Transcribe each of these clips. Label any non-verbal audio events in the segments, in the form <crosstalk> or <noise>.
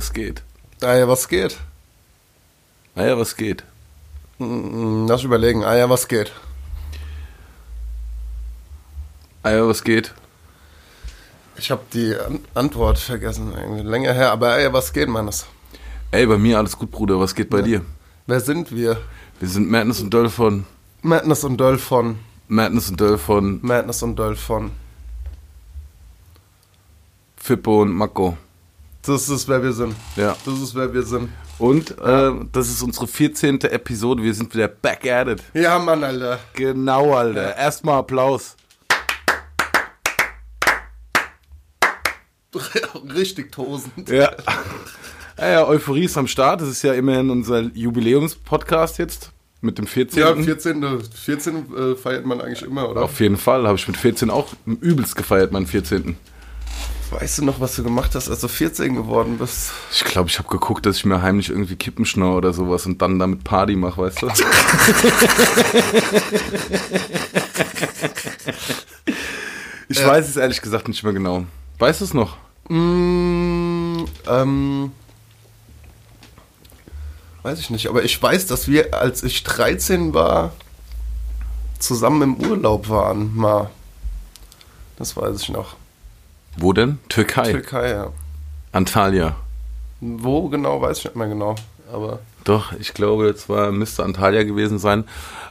was geht? Ah ja, was geht? Ah ja, was geht? Lass überlegen. Ah ja, was geht? Ah ja, was geht? Ich habe die An Antwort vergessen. Irgendwie länger her. Aber ja, was geht, Mannes? Ey, bei mir alles gut, Bruder. Was geht bei Ja. dir? Wer sind wir? Wir sind Madness und Döll von Madness und Döll von. Madness und Döll von Madness und Döll von. Fippo und Mako. Das ist, wer wir sind. Ja. Das ist, wer wir sind. Und äh, das ist unsere 14. Episode. Wir sind wieder back at it. Ja, Mann, Alter. Genau, Alter. Erstmal Applaus. <laughs> Richtig tosend. Ja. ja, Euphorie ist am Start. Das ist ja immerhin unser Jubiläumspodcast jetzt mit dem 14. Ja, 14. 14 äh, feiert man eigentlich immer, oder? Auf jeden Fall. Habe ich mit 14 auch übelst gefeiert, meinen 14. Weißt du noch, was du gemacht hast, als du 14 geworden bist? Ich glaube, ich habe geguckt, dass ich mir heimlich irgendwie Kippen schnau oder sowas und dann damit Party mache, weißt du? <laughs> ich Ja. weiß es ehrlich gesagt nicht mehr genau. Weißt du es noch? Mm, ähm, weiß ich nicht, aber ich weiß, dass wir, als ich 13 war, zusammen im Urlaub waren, mal. Das weiß ich noch. Wo denn? Türkei. Türkei, ja. Antalya. Wo genau, weiß ich nicht mehr genau. Aber Doch, ich glaube, es war müsste Antalya gewesen sein.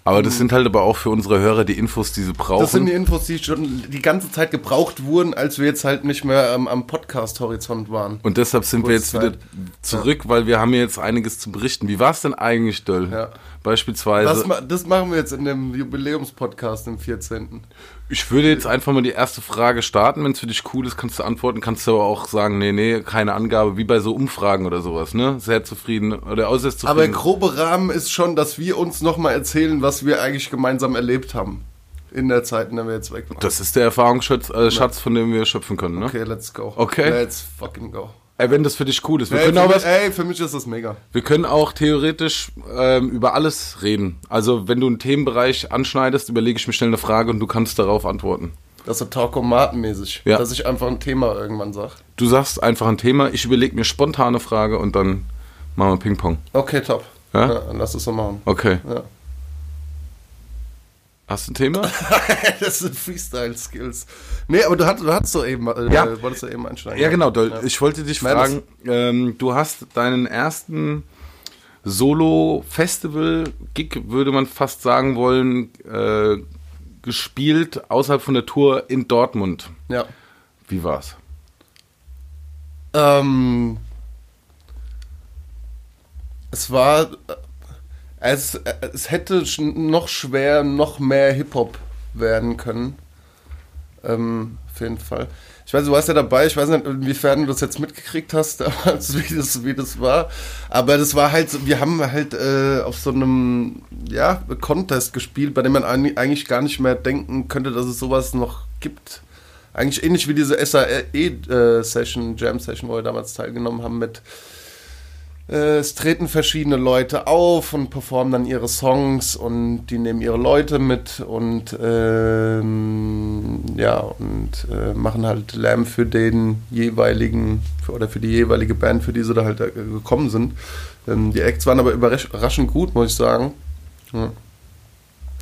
Aber das sind halt aber auch für unsere Hörer die Infos, die sie brauchen. Mhm. das sind die Infos, die schon die ganze Zeit gebraucht wurden, als wir jetzt halt nicht mehr ähm, am Podcast-Horizont waren. und deshalb sind wir jetzt wieder Kurzzeit. zurück, weil wir haben jetzt einiges zu berichten. Wie war es denn eigentlich, Döll? Ja. Beispielsweise. Das, ma- das machen wir jetzt in dem Jubiläumspodcast im 14. Ich würde jetzt einfach mal die erste Frage starten. Wenn es für dich cool ist, kannst du antworten. Kannst du aber auch sagen, nee, nee, keine Angabe, wie bei so Umfragen oder sowas, ne? Sehr zufrieden oder äußerst Aber zufrieden. grobe Rahmen ist schon, dass wir uns nochmal erzählen, was wir eigentlich gemeinsam erlebt haben. In der Zeit, in der wir jetzt weg waren. das ist der Erfahrungsschatz, äh, Schatz, von dem wir schöpfen können, ne? Okay, let's go. Okay. Let's fucking go. Ey, wenn das für dich cool ist. Wir, Ey, können, für auch mich, was, ey, für mich ist das mega. wir können auch theoretisch ähm, über alles reden. Also, wenn du einen Themenbereich anschneidest, überlege ich mir schnell eine Frage und du kannst darauf antworten. Das ist Talkomaten-mäßig. Ja. Dass ich einfach ein Thema irgendwann sag. Du sagst einfach ein Thema, ich überlege mir spontane Frage und dann machen wir Ping-Pong. Okay, top. Ja? dann lass es so machen. Okay. Ja. Hast du ein Thema? <laughs> das sind Freestyle-Skills. Nee, aber du hattest, du hattest doch eben, äh, Ja. wolltest du eben einsteigen. Ja, genau. Doll. Ja. Ich wollte dich Madness. fragen, ähm, du hast deinen ersten Solo-Festival-Gig, würde man fast sagen wollen, äh, gespielt außerhalb von der Tour in Dortmund. Ja. Wie war's? Ähm, es war, es, äh, es hätte noch schwer, noch mehr Hip-Hop werden können. Ähm, auf jeden Fall. Ich weiß, du warst ja dabei, ich weiß nicht, inwiefern du das jetzt mitgekriegt hast, <laughs> damals, wie das, wie das war. Aber das war halt, wir haben halt äh, auf so einem, ja, Contest gespielt, bei dem man eig- eigentlich gar nicht mehr denken könnte, dass es sowas noch gibt. Eigentlich ähnlich wie diese SAE-Session, Jam-Session, wo wir damals teilgenommen haben mit äh, es treten verschiedene Leute auf und performen dann ihre Songs und die nehmen ihre Leute mit und ähm, ja und äh, machen halt Lärm für den jeweiligen für, oder für die jeweilige Band, für die sie da halt äh, gekommen sind. Ähm, die Acts waren aber überraschend gut, muss ich sagen. Ja.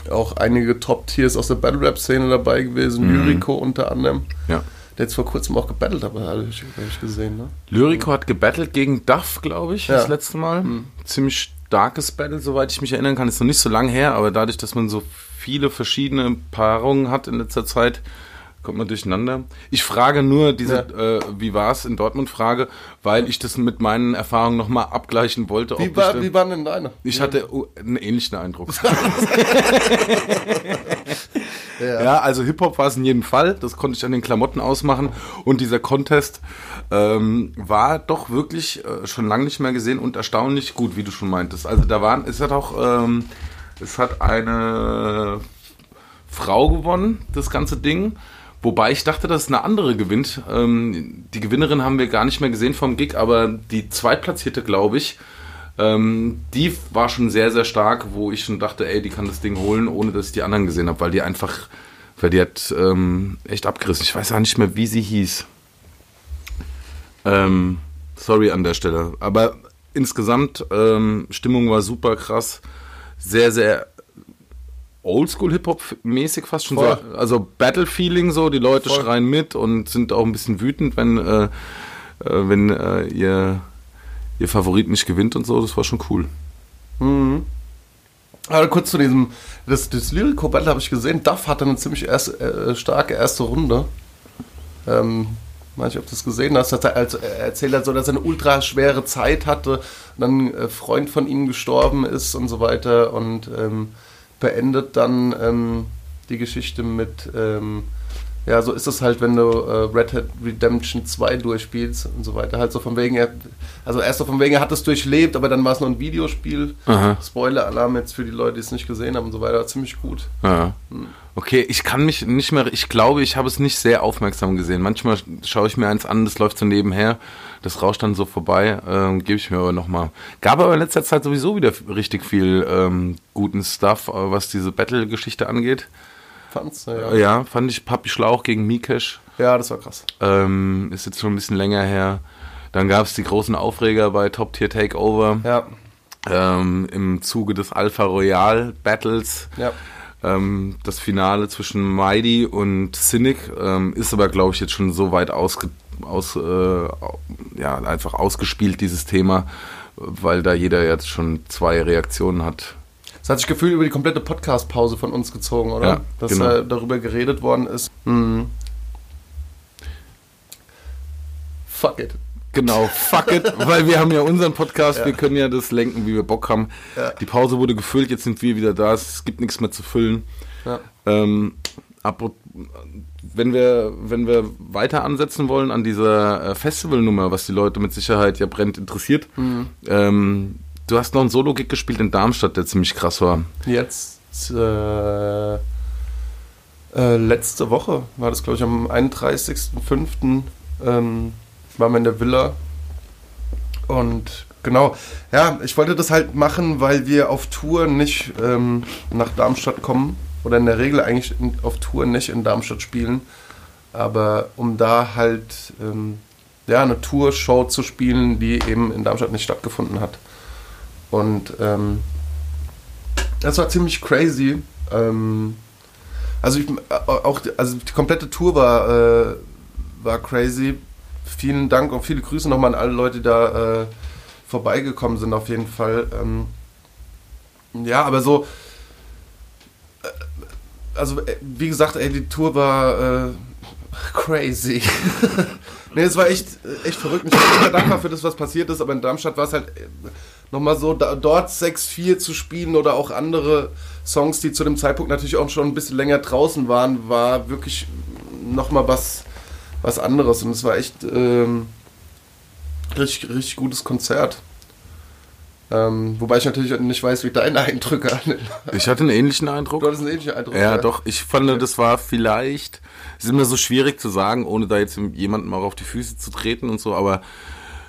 Auch einige Top-Tiers aus der Battle-Rap-Szene dabei gewesen, Mhm. Lyrico unter anderem. Ja. Der jetzt vor kurzem auch gebattelt, aber habe ich, ich gesehen, ne? Lyrico hat gebattelt gegen Duff, glaube ich, Ja. das letzte Mal. Ziemlich starkes Battle, soweit ich mich erinnern kann. Ist noch nicht so lang her, aber dadurch, dass man so viele verschiedene Paarungen hat in letzter Zeit, kommt man durcheinander. Ich frage nur diese, äh, wie war es in Dortmund, Frage, weil ich das mit meinen Erfahrungen nochmal abgleichen wollte. Wie, war, ich, wie waren denn deine? ich hatte oh, einen ähnlichen Eindruck. <laughs> <laughs> Ja. Ja, also Hip-Hop war es in jedem Fall. Das konnte ich an den Klamotten ausmachen. Und dieser Contest ähm, war doch wirklich äh, schon lange nicht mehr gesehen und erstaunlich gut, wie du schon meintest. Also da waren, es hat auch, ähm, es hat eine Frau gewonnen, das ganze Ding. Wobei ich dachte, dass eine andere gewinnt. Ähm, die Gewinnerin haben wir gar nicht mehr gesehen vom Gig, aber die Zweitplatzierte, glaube ich, ähm, die war schon sehr, sehr stark, wo ich schon dachte, ey, die kann das Ding holen, ohne dass ich die anderen gesehen habe, weil die einfach, weil die hat ähm, echt abgerissen. Ich weiß auch nicht mehr, wie sie hieß. Ähm, Sorry an der Stelle. Aber insgesamt, ähm, Stimmung war super krass. Sehr, sehr Oldschool-Hip-Hop-mäßig fast schon. Voll. So, also Battle-Feeling so, die Leute Voll. schreien mit und sind auch ein bisschen wütend, wenn, äh, äh, wenn äh, ihr, ihr Favorit nicht gewinnt und so. Das war schon cool. Mhm. Aber kurz zu diesem, das, das Lyrico Battle habe ich gesehen. Duff hatte eine ziemlich erst, äh, starke erste Runde. Ähm, weiß nicht, ob du das gesehen hast. Dass er, als, er erzählt hat so, dass er eine ultra schwere Zeit hatte, dann ein äh, Freund von ihm gestorben ist und so weiter und ähm, beendet dann ähm, die Geschichte mit, ähm, ja, so ist es halt, wenn du äh, Red Hat Redemption 2 durchspielst und so weiter. Halt so von wegen, er, also erst so von wegen, er hat es durchlebt, aber dann war es nur ein Videospiel. Aha. Spoiler-Alarm jetzt für die Leute, die es nicht gesehen haben und so weiter. Ziemlich gut. Ja. Okay, ich kann mich nicht mehr, ich glaube, ich habe es nicht sehr aufmerksam gesehen. Manchmal schaue ich mir eins an, das läuft so nebenher, das rauscht dann so vorbei, ähm, gebe ich mir aber nochmal. Gab aber in letzter Zeit sowieso wieder richtig viel ähm, guten Stuff, äh, was diese Battle-Geschichte angeht. Fand's, Ja. ja. fand ich Papi Schlauch gegen Mikesh. Ja, das war krass. Ähm, ist jetzt schon ein bisschen länger her. Dann gab es die großen Aufreger bei Top Tier Takeover Ja, ähm, im Zuge des Alpha Royale Battles. ja. Ähm, das Finale zwischen Mighty und Cynic ähm, ist aber, glaube ich, jetzt schon so weit ausge, aus, äh, ja, einfach ausgespielt, dieses Thema, weil da jeder jetzt schon zwei Reaktionen hat. Das hat sich gefühlt über die komplette Podcast-Pause von uns gezogen, oder? Ja, Dass genau. äh, darüber geredet worden ist. Mhm. Fuck it. Genau, fuck it, <laughs> weil wir haben ja unseren Podcast, Ja. wir können ja das lenken, wie wir Bock haben. Ja. Die Pause wurde gefüllt, jetzt sind wir wieder da, es gibt nichts mehr zu füllen. Ja. Ähm, wenn wir, wenn wir weiter ansetzen wollen an dieser äh, Festivalnummer, was die Leute mit Sicherheit ja brennend interessiert, Mhm. ähm, du hast noch einen Solo-Gig gespielt in Darmstadt, der ziemlich krass war. Jetzt, äh, äh, letzte Woche war das, glaube ich, am 31.05. Ähm, waren wir in der Villa. Und genau, ja, ich wollte das halt machen, weil wir auf Tour nicht ähm, nach Darmstadt kommen. Oder in der Regel eigentlich auf Tour nicht in Darmstadt spielen. Aber um da halt ähm, ja, eine Tour-Show zu spielen, die eben in Darmstadt nicht stattgefunden hat. Und ähm, das war ziemlich crazy. Ähm, also ich, äh, auch also die komplette Tour war, äh, war crazy. Vielen Dank und viele Grüße nochmal an alle Leute, die da äh, vorbeigekommen sind auf jeden Fall. Ähm, ja, aber so, äh, also äh, wie gesagt, ey, die Tour war äh, crazy. <laughs> nee, es war echt, echt verrückt. Ich bin super dankbar für das, was passiert ist, aber in Darmstadt war es halt nochmal so, da, dort 6-4 zu spielen oder auch andere Songs, die zu dem Zeitpunkt natürlich auch schon ein bisschen länger draußen waren, war wirklich nochmal was, was anderes. Und es war echt ähm, richtig, richtig gutes Konzert. Ähm, wobei ich natürlich nicht weiß, wie deine <laughs> Eindrücke an. Ich hatte einen ähnlichen Eindruck. Du hattest einen ähnlichen Eindruck. Ja, doch. Ich fand, das war vielleicht, es ist immer so schwierig zu sagen, ohne da jetzt jemandem auch auf die Füße zu treten und so, aber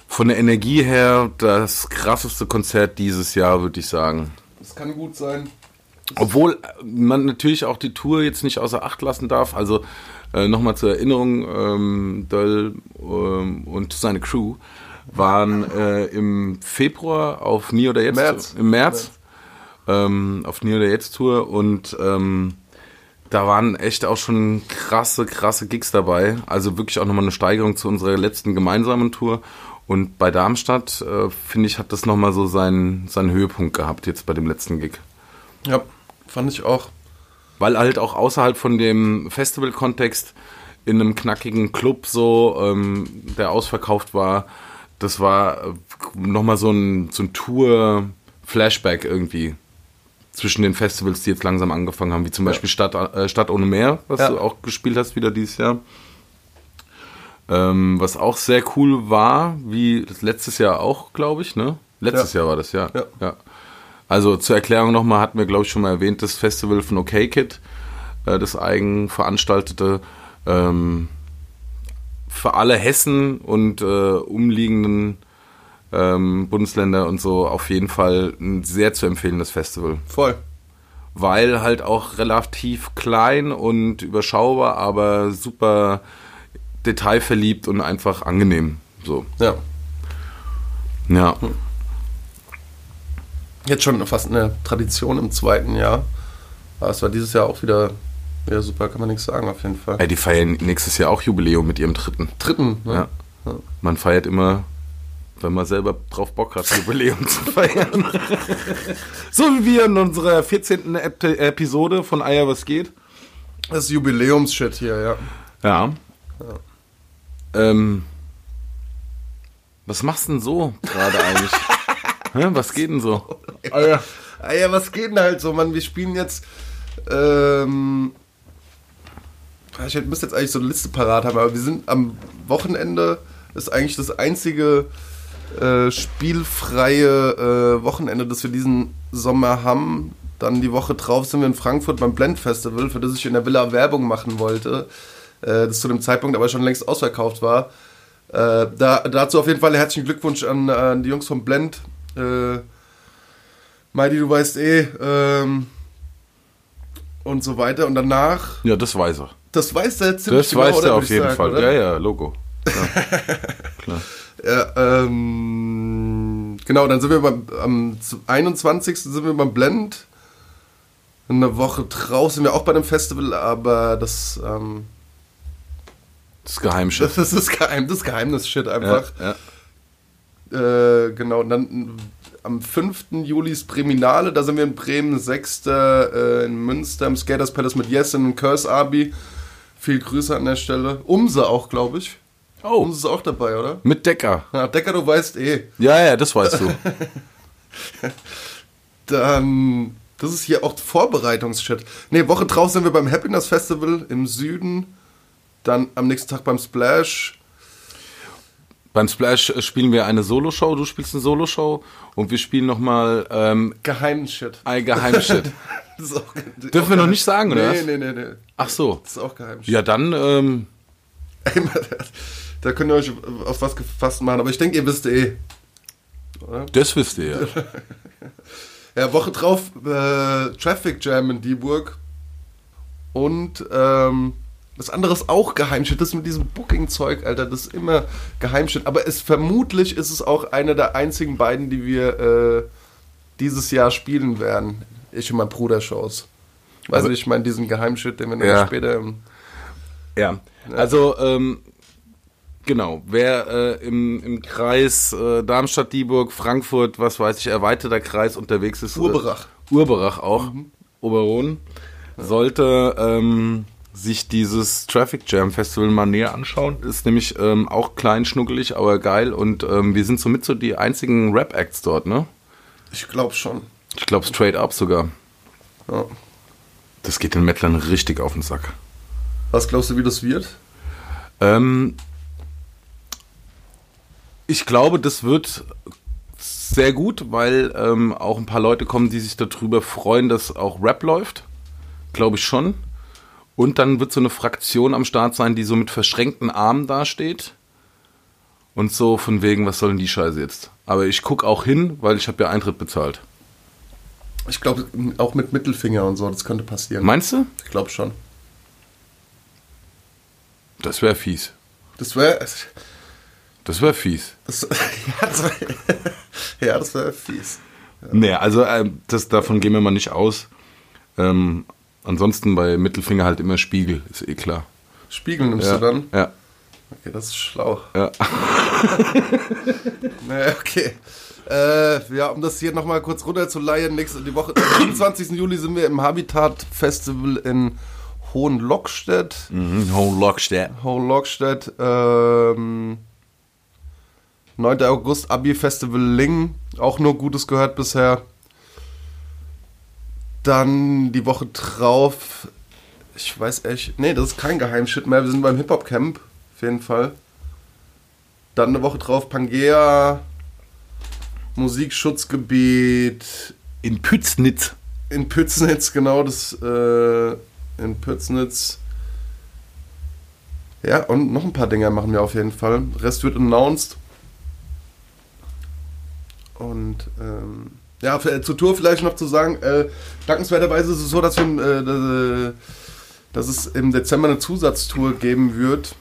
von der Energie her das krasseste Konzert dieses Jahr, würde ich sagen. Das kann gut sein. Obwohl man natürlich auch die Tour jetzt nicht außer Acht lassen darf. Also äh, nochmal zur Erinnerung, ähm, Döll ähm, und seine Crew waren äh, im Februar auf Nie oder Jetzt März. im März ähm, auf Nie oder Jetzt Tour und ähm, da waren echt auch schon krasse, krasse Gigs dabei. Also wirklich auch nochmal eine Steigerung zu unserer letzten gemeinsamen Tour. Und bei Darmstadt, äh, finde ich, hat das nochmal so seinen, seinen Höhepunkt gehabt jetzt bei dem letzten Gig. Ja, fand ich auch. Weil halt auch außerhalb von dem Festival-Kontext in einem knackigen Club so, ähm, der ausverkauft war, das war äh, nochmal so ein, so ein Tour-Flashback irgendwie zwischen den Festivals, die jetzt langsam angefangen haben, wie zum Ja. Beispiel Stadt, äh, Stadt ohne Meer, was Ja. du auch gespielt hast wieder dieses Jahr. Ähm, was auch sehr cool war, wie das letztes Jahr auch, glaube ich, ne? Letztes Ja. Jahr war das, ja. Ja. ja. Also zur Erklärung nochmal, hatten wir, glaube ich, schon mal erwähnt, das Festival von OK Kid, äh, das eigen veranstaltete, ähm, für alle Hessen und äh, umliegenden ähm, Bundesländer und so auf jeden Fall ein sehr zu empfehlendes Festival. Voll. Weil halt auch relativ klein und überschaubar, aber super detailverliebt und einfach angenehm. So. Ja. Ja. Jetzt schon fast eine Tradition im zweiten Jahr. Aber es war dieses Jahr auch wieder, wieder super, kann man nichts sagen auf jeden Fall. Ey, die feiern nächstes Jahr auch Jubiläum mit ihrem dritten. Dritten, ne? Ja. Man feiert immer, wenn man selber drauf Bock hat, Jubiläum zu <laughs> feiern. so wie wir in unserer 14. Ep Episode von Eier was geht. Das Jubiläumsshit hier, ja. Ja. Ähm, was machst du denn so gerade eigentlich? <laughs> Hä, was geht denn so? Ah ja. ah ja, was geht denn halt so, Mann? Wir spielen jetzt. Ähm, ich müsste jetzt eigentlich so eine Liste parat haben, aber wir sind am Wochenende, ist eigentlich das einzige äh, spielfreie äh, Wochenende, das wir diesen Sommer haben. Dann die Woche drauf sind wir in Frankfurt beim Blend Festival, für das ich in der Villa Werbung machen wollte, äh, das zu dem Zeitpunkt aber schon längst ausverkauft war. Äh, da, dazu auf jeden Fall herzlichen Glückwunsch an, an die Jungs vom Blend. Äh, Meidi, du weißt eh. Ähm, und so weiter. Und danach. Ja, das weiß er. Das weiß er ziemlich Das genau, weiß er auf jeden sagen, Fall. Oder? Ja, ja, Logo. <laughs> Klar. Ja, ähm, genau, dann sind wir beim, am 21. sind wir beim Blend. Eine Woche drauf sind wir auch bei dem Festival, aber das, ähm, Das Geheimschiff. das ist geheim, das Geheimnis-Shit Ja, einfach. ja. Äh, genau, und dann am 5. Juli ist Breminale, da sind wir in Bremen, 6. Äh, in Münster im Skaters Palace mit Jessen und Curse Abi. Viel Grüße an der Stelle. Umse auch, glaube ich. Oh, Umse ist auch dabei, oder? mit Decker. Ja, Decker, du weißt eh. Ja, ja, das weißt du. <laughs> Dann, das ist hier auch Vorbereitungsshit. Ne, Woche drauf sind wir beim Happiness Festival im Süden. Dann am nächsten Tag beim Splash. Beim Splash spielen wir eine Soloshow, du spielst eine Soloshow und wir spielen nochmal ähm, Geheimen Shit. ein Geheimshit. <laughs> Das ist auch, Dürfen wir noch nicht sagen, oder Nee, nee, nee, nee. Ach so. Das ist auch Geheimshit. Ja, dann, ähm, <laughs> da könnt ihr euch auf was gefasst machen, aber ich denke, ihr wisst eh. das wisst ihr ja. <laughs> Ja, Woche drauf äh, Traffic Jam in Dieburg. Und ähm, das andere ist auch Geheimshit. Das mit diesem Booking-Zeug, Alter, das ist immer Geheimshit. Aber es vermutlich ist es auch eine der einzigen beiden, die wir äh, dieses Jahr spielen werden. Ich und mein Bruder Shows. Weißt Aber- du, ich meine diesen Geheimshit, den wir dann Ja. später im Ja, also ähm, genau, wer äh, im, im Kreis äh, Darmstadt, Dieburg, Frankfurt, was weiß ich, erweiterter Kreis unterwegs ist. Urberach. Äh, Urberach auch, Oberrohn, sollte ähm, sich dieses Traffic Jam Festival mal näher anschauen. Ist nämlich ähm, auch klein, schnuckelig, aber geil und ähm, wir sind somit so die einzigen Rap-Acts dort, ne? Ich glaube schon. Ich glaube straight up sogar. Ja. Das geht den Mettlern richtig auf den Sack. Was glaubst du, wie das wird? Ähm, ich glaube, das wird sehr gut, weil ähm, auch ein paar Leute kommen, die sich darüber freuen, dass auch Rap läuft. Glaube ich schon. Und dann wird so eine Fraktion am Start sein, die so mit verschränkten Armen dasteht. Und so von wegen, was soll denn die Scheiße jetzt? Aber ich gucke auch hin, weil ich habe ja Eintritt bezahlt. Ich glaube, auch mit Mittelfinger und so, das könnte passieren. Meinst du? ich glaube schon. Das wäre fies. Das wäre. Das wäre fies. Das, <laughs> ja, das wäre <laughs> ja, wär fies. Nee, also ähm, das, davon gehen wir mal nicht aus. Ähm, ansonsten bei Mittelfinger halt immer Spiegel, ist eh klar. Spiegel nimmst Ja, du dann? ja, Okay, das ist schlau. ja. <laughs> Naja, okay. Äh, ja, um das hier nochmal kurz runterzuleihen, nächste die Woche, am 27. Juli sind wir im Habitat Festival in Hohenlockstedt. Mhm, Hohenlockstedt. Hohenlockstedt. Ähm, 9. August Abi Festival Ling. Auch nur Gutes gehört bisher. Dann die Woche drauf. Ich weiß echt. Nee, das ist kein Geheimshit mehr. Wir sind beim Hip-Hop-Camp. Auf jeden Fall. Dann eine Woche drauf Pangea. Musikschutzgebiet. In Pütznitz. In Pütznitz, genau, das äh, in Pütznitz. Ja, und noch ein paar Dinger machen wir auf jeden Fall. Rest wird announced. Und ähm, ja, für, zur Tour vielleicht noch zu sagen, äh, dankenswerterweise ist es so, dass, wir, äh, dass, äh, dass es im Dezember eine Zusatztour geben wird.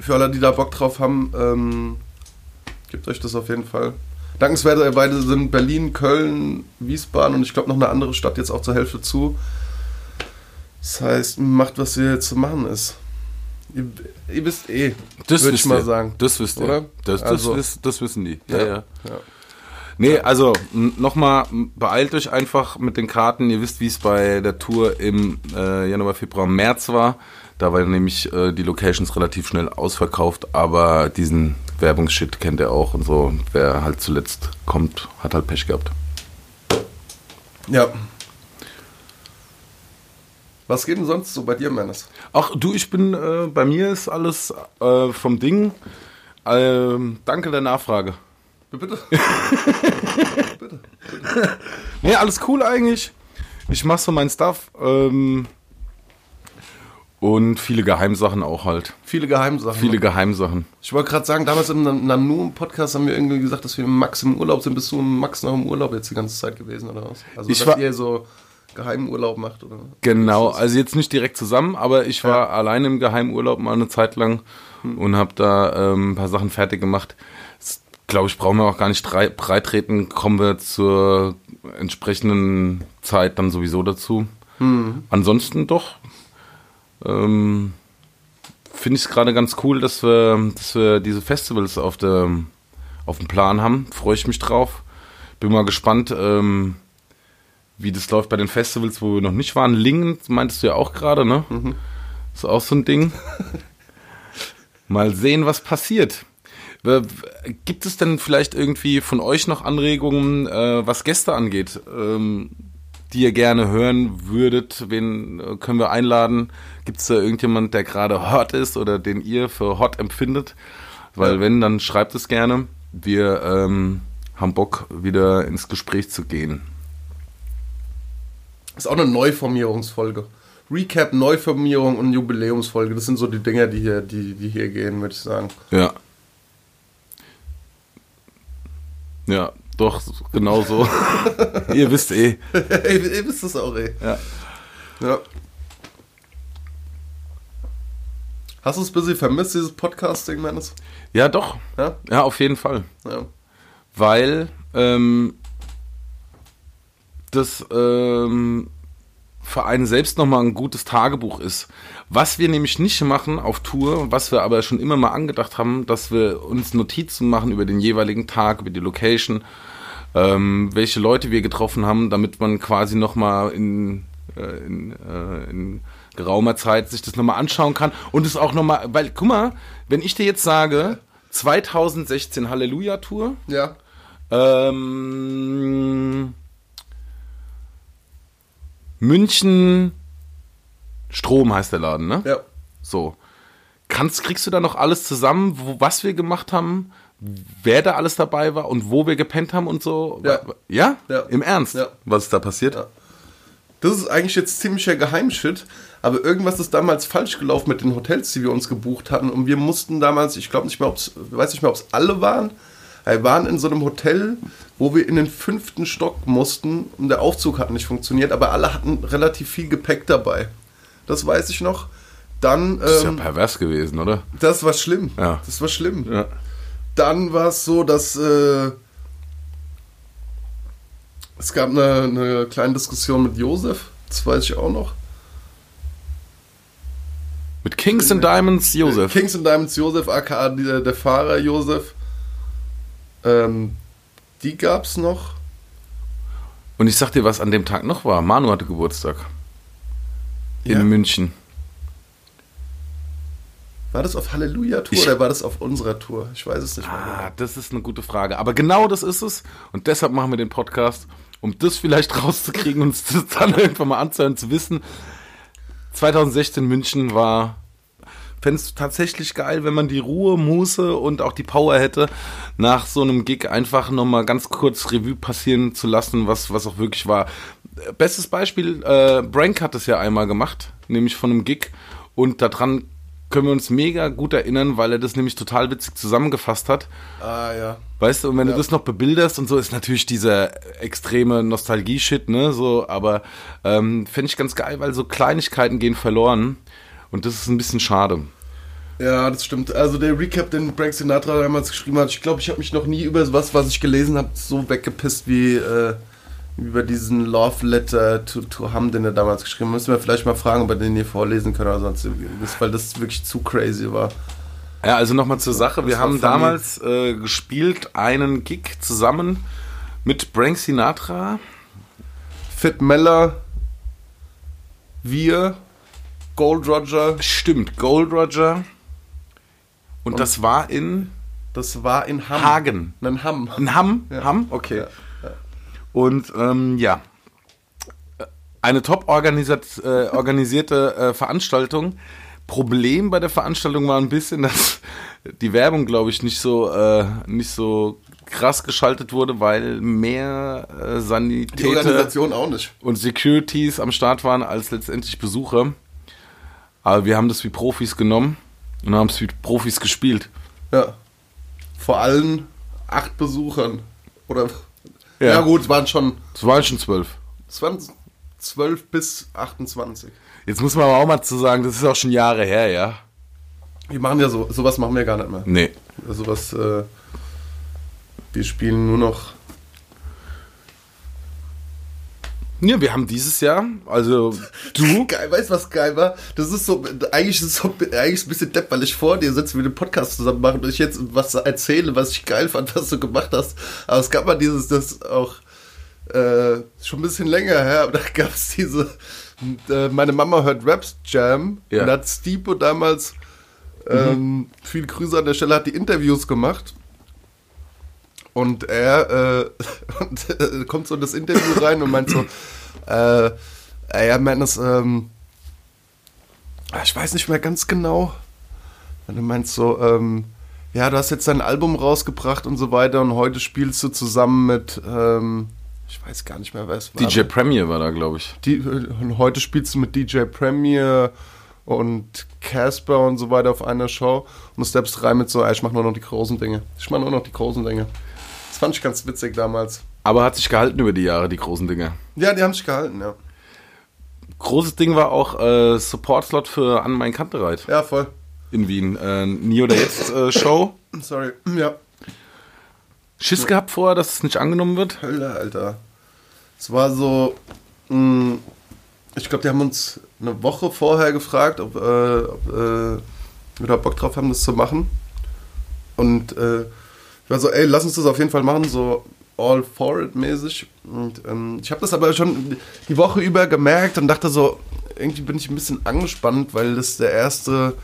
Für alle, die da Bock drauf haben, ähm, Gebt euch das auf jeden Fall. Dankenswerterweise sind Berlin, Köln, Wiesbaden und ich glaube noch eine andere Stadt jetzt auch zur Hälfte zu. Das heißt, macht, was hier zu machen ist. Ihr, ihr wisst eh, Das würde ich mal ihr. sagen. Das wisst ihr. Oder? Das, das, Also- wiss, das wissen die. Ja, ja. ja. Nee, also nochmal, beeilt euch einfach mit den Karten. Ihr wisst, wie es bei der Tour im äh, Januar, Februar, März war. Da war nämlich äh, die Locations relativ schnell ausverkauft, aber diesen Werbungsshit kennt ihr auch und so. Wer halt zuletzt kommt, hat halt Pech gehabt. Ja. Was geht denn sonst so bei dir, Mannes? Ach du, ich bin, äh, bei mir ist alles äh, vom Ding. Ähm, danke der Nachfrage. <laughs> Bitte? Nee, alles cool eigentlich. Ich mach so mein Stuff. Ähm, und viele Geheimsachen auch halt. Viele Geheimsachen. Viele Geheimsachen. Ich wollte gerade sagen, damals im Nanu-Podcast haben wir irgendwie gesagt, dass wir Max im Urlaub sind. Bist du Max noch im Urlaub jetzt die ganze Zeit gewesen oder was? Also, Ich dass war- ihr so Geheimurlaub macht oder? Genau, also jetzt nicht direkt zusammen, aber ich war alleine im Geheimurlaub mal eine Zeit lang und habe da ähm, ein paar Sachen fertig gemacht. Glaube ich, brauchen wir auch gar nicht breitreten, kommen wir zur entsprechenden Zeit dann sowieso dazu. Ansonsten doch. Ähm, Finde ich es gerade ganz cool, dass wir, dass wir diese Festivals auf, der, auf dem Plan haben. Freue ich mich drauf. Bin mal gespannt, ähm, wie das läuft bei den Festivals, wo wir noch nicht waren. Lingen, meintest du ja auch gerade, ne? Ist auch so ein Ding. <laughs> Mal sehen, was passiert. Gibt es denn vielleicht irgendwie von euch noch Anregungen, äh, was Gäste angeht, ähm, die ihr gerne hören würdet? Wen äh, können wir einladen? Gibt es da irgendjemand, der gerade hot ist oder den ihr für hot empfindet? Weil wenn, dann schreibt es gerne. Wir ähm, haben Bock, wieder ins Gespräch zu gehen. Ist auch eine Neuformierungsfolge. Recap, Neuformierung und Jubiläumsfolge. Das sind so die Dinger, die hier, die, die hier gehen, würde ich sagen. Ja. Ja, doch, genau so. <laughs> Ihr wisst eh. <laughs> Ihr wisst es auch, ey. Ja. Ja. Hast du es ein bisschen vermisst, dieses Podcasting, Mannes? Ja, doch. Ja? Ja, auf jeden Fall. Ja. Weil ähm, das ähm, für einen selbst nochmal ein gutes Tagebuch ist. Was wir nämlich nicht machen auf Tour, was wir aber schon immer mal angedacht haben, dass wir uns Notizen machen über den jeweiligen Tag, über die Location, ähm, welche Leute wir getroffen haben, damit man quasi nochmal in, äh, in, äh, in geraumer Zeit sich das nochmal anschauen kann und es auch nochmal, weil, guck mal, wenn ich dir jetzt sage, 2016 Halleluja-Tour, Ja. ähm, München Strom heißt der Laden, ne? Ja. So. Kannst, kriegst du da noch alles zusammen, wo, was wir gemacht haben, wer da alles dabei war und wo wir gepennt haben und so? Ja. Ja? Ja. Im Ernst? Ja. Was ist da passiert? Ja. Das ist eigentlich jetzt ziemlicher Geheimshit, aber irgendwas ist damals falsch gelaufen mit den Hotels, die wir uns gebucht hatten. Und wir mussten damals, ich glaube nicht mehr, ob's, weiß nicht mehr, ob es alle waren. Wir waren in so einem Hotel, wo wir in den fünften Stock mussten und der Aufzug hat nicht funktioniert, aber alle hatten relativ viel Gepäck dabei. Das weiß ich noch. Dann, Das ist ja ähm, pervers gewesen, oder? das war schlimm. Ja. Das war schlimm. Ja. Dann war es so, dass äh, es gab eine, eine kleine Diskussion mit Josef, das weiß ich auch noch. Mit Kings and Diamonds, Josef. Kings and Diamonds Josef, aka der, der Fahrer Josef. Ähm, die gab's noch. Und ich sag dir, was an dem Tag noch war. Manu hatte Geburtstag. In Ja. München. War das auf Halleluja-Tour oder war das auf unserer Tour? Ich weiß es nicht mehr. Ah, das ist eine gute Frage. Aber genau das ist es. Und deshalb machen wir den Podcast, um das vielleicht <laughs> rauszukriegen und uns das dann <laughs> irgendwann mal anzuhören, zu wissen. 2016 München war. Fände es tatsächlich geil, wenn man die Ruhe, Muße und auch die Power hätte, nach so einem Gig einfach nochmal ganz kurz Revue passieren zu lassen, was, was auch wirklich war. Bestes Beispiel, äh, Brank hat es ja einmal gemacht, nämlich von einem Gig. Und daran können wir uns mega gut erinnern, weil er das nämlich total witzig zusammengefasst hat. Ah ja. Weißt du, und wenn Ja. du das noch bebilderst und so, ist natürlich dieser extreme Nostalgie-Shit, ne, so, aber ähm, fände ich ganz geil, weil so Kleinigkeiten gehen verloren und das ist ein bisschen schade. Ja, das stimmt. Also der Recap, den Frank Sinatra damals geschrieben hat, ich glaube, ich habe mich noch nie über was, was ich gelesen habe, so weggepisst wie äh, über diesen Love Letter to, to Hum, den er damals geschrieben hat. Müssen wir vielleicht mal fragen, ob wir den hier vorlesen können oder sonst irgendwas, weil das wirklich zu crazy war. Ja, also nochmal zur Sache. Wir haben damals äh, gespielt einen Gig zusammen mit Frank Sinatra. Fit Meller, wir, Gold Roger, Stimmt, Gold Roger. Und, Und- das war in das war in Hamm. Hagen. Nein, Hamm. In Hamm? Ja. Hamm? Okay. Ja, ja. Und ähm, ja, eine top organisiert, äh, organisierte äh, Veranstaltung. Problem bei der Veranstaltung war ein bisschen, dass die Werbung, glaube ich, nicht so äh, nicht so krass geschaltet wurde, weil mehr äh, Sanitäter Organisation auch nicht. und Securities am Start waren als letztendlich Besucher. Aber wir haben das wie Profis genommen und haben es wie Profis gespielt. Ja. Vor allen acht Besuchern. Oder. Ja. Ja, gut, es waren schon Es waren schon zwölf. 20, 12 bis 28. Jetzt muss man aber auch mal zu sagen, das ist auch schon Jahre her, ja? Wir machen ja so, sowas machen wir gar nicht mehr. Nee. Sowas, äh, wir spielen nur noch. Ja, wir haben dieses Jahr, also du, <laughs> Geil, weißt du, was geil war? Das ist so, eigentlich ist es so, eigentlich ist ein bisschen depp, weil ich vor dir sitze, wir den Podcast zusammen machen und ich jetzt was erzähle, was ich geil fand, was du gemacht hast. Aber es gab mal dieses, das auch äh, schon ein bisschen länger her, aber da gab es diese, äh, meine Mama hört Raps Jam Ja. und hat Stipo damals, ähm, viele Grüße an der Stelle, hat die Interviews gemacht. Und er äh, <laughs> und, äh, kommt so in das Interview rein und meint so, äh, ey, ja, Madness, ähm, ah, ich weiß nicht mehr ganz genau. Und er meint so, ähm, ja, du hast jetzt dein Album rausgebracht und so weiter und heute spielst du zusammen mit, ähm, ich weiß gar nicht mehr, wer es war. DJ Premier war da, glaube ich. Die, und heute spielst du mit DJ Premier und Casper und so weiter auf einer Show und du steppst rein mit so, ey, ich mach nur noch die großen Dinge. Ich mach nur noch die großen Dinge. Fand ich ganz witzig damals. Aber hat sich gehalten über die Jahre, die großen Dinge. Ja, die haben sich gehalten, ja. Großes Ding war auch äh, Support-Slot für An Mein Kantereit Ja, voll. in Wien. Äh, Nie oder Jetzt äh, Show. <coughs> Sorry. <clears throat> Ja. Schiss gehabt vorher, dass es nicht angenommen wird. Hölle, Alter. Es war so, mh, ich glaube, die haben uns eine Woche vorher gefragt, ob, äh, ob äh, wir da Bock drauf haben, das zu machen. Und äh, ich war so, ey, lass uns das auf jeden Fall machen, so all for it mäßig. Und ähm, ich habe das aber schon die Woche über gemerkt und dachte so, irgendwie bin ich ein bisschen angespannt, weil das der erste,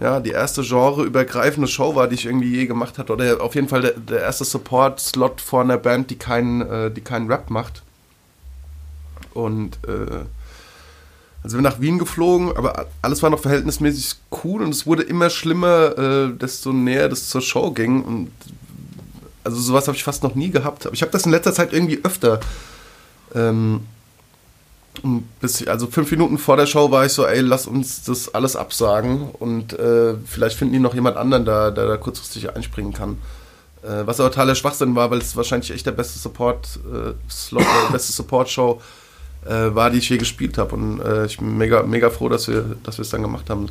ja, die erste genreübergreifende Show war, die ich irgendwie je gemacht hatte. Oder auf jeden Fall der, der erste Support-Slot vor einer Band, die keinen, äh, die keinen Rap macht. Und äh, also wir sind nach Wien geflogen, aber alles war noch verhältnismäßig cool und es wurde immer schlimmer, äh, desto näher das zur Show ging. Und also sowas habe ich fast noch nie gehabt. Aber ich habe das in letzter Zeit irgendwie öfter. Ähm, bis, also fünf Minuten vor der Show war ich so, ey, lass uns das alles absagen und äh, vielleicht finden die noch jemand anderen, da, der da kurzfristig einspringen kann. Äh, was aber totaler Schwachsinn war, weil es wahrscheinlich echt der beste Support äh, beste Support Show äh, war, die ich je gespielt habe. Und äh, ich bin mega, mega froh, dass wir, dass wir es dann gemacht haben.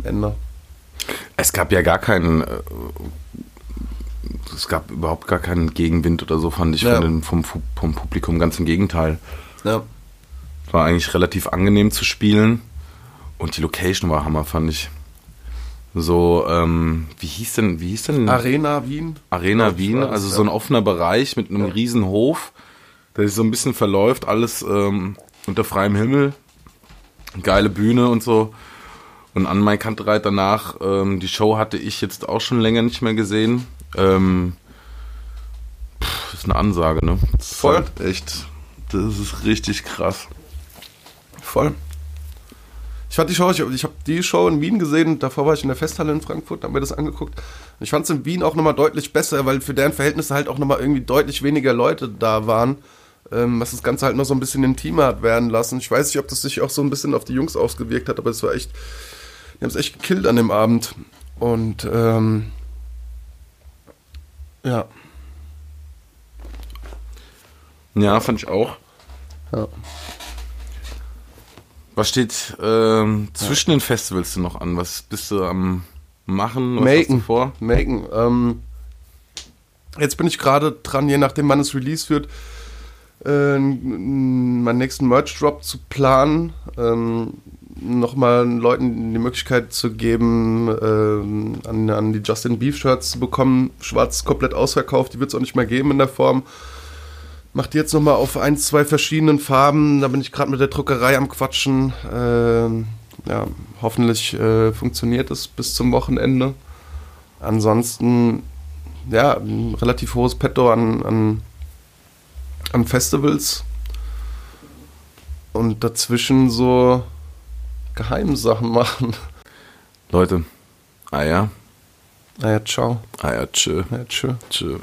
Am Ende. Es gab ja gar keinen. Äh, es gab überhaupt gar keinen Gegenwind oder so, fand ich Ja. von den, vom, vom Publikum. Ganz im Gegenteil. Ja. War eigentlich relativ angenehm zu spielen. Und die Location war Hammer, fand ich. So, ähm, wie hieß denn, wie hieß denn Arena Wien. Arena Wien? Also so ein offener Bereich mit einem Ja. riesen Hof, der sich so ein bisschen verläuft, alles ähm, unter freiem Himmel. Geile Bühne und so. Und an mein Kantereit danach, ähm, die Show hatte ich jetzt auch schon länger nicht mehr gesehen. Ähm, pff, ist eine Ansage, ne? Das Voll. halt echt, das ist richtig krass. Voll. Ich fand die Show, ich, ich habe die Show in Wien gesehen, davor war ich in der Festhalle in Frankfurt, haben mir das angeguckt. Ich fand es in Wien auch nochmal deutlich besser, weil für deren Verhältnisse halt auch nochmal irgendwie deutlich weniger Leute da waren, ähm, was das Ganze halt noch so ein bisschen intimer hat werden lassen. Ich weiß nicht, ob das sich auch so ein bisschen auf die Jungs ausgewirkt hat, aber es war echt, die haben es echt gekillt an dem Abend. Und ähm, ja. Ja, fand ich auch. ja. Was steht ähm, zwischen den Festivals noch an? Was bist du am machen? Was hast du Maken. vor? Maken. Ähm, jetzt bin ich gerade dran, je nachdem, wann es Release wird, äh, meinen nächsten Merch-Drop zu planen. Ähm, Nochmal Leuten die Möglichkeit zu geben, ähm, an, an die Justin Beef Shirts zu bekommen. Schwarz komplett ausverkauft, die wird es auch nicht mehr geben in der Form. Macht die jetzt nochmal auf ein, zwei verschiedenen Farben. Da bin ich gerade mit der Druckerei am Quatschen. Ähm, ja, hoffentlich äh, funktioniert es bis zum Wochenende. Ansonsten, ja, ein relativ hohes Petto an, an, an Festivals. Und dazwischen so Geheimsachen <laughs> machen. Leute, Eier, Naja, ciao. Eier, tschö, Ja, tschö. tschö.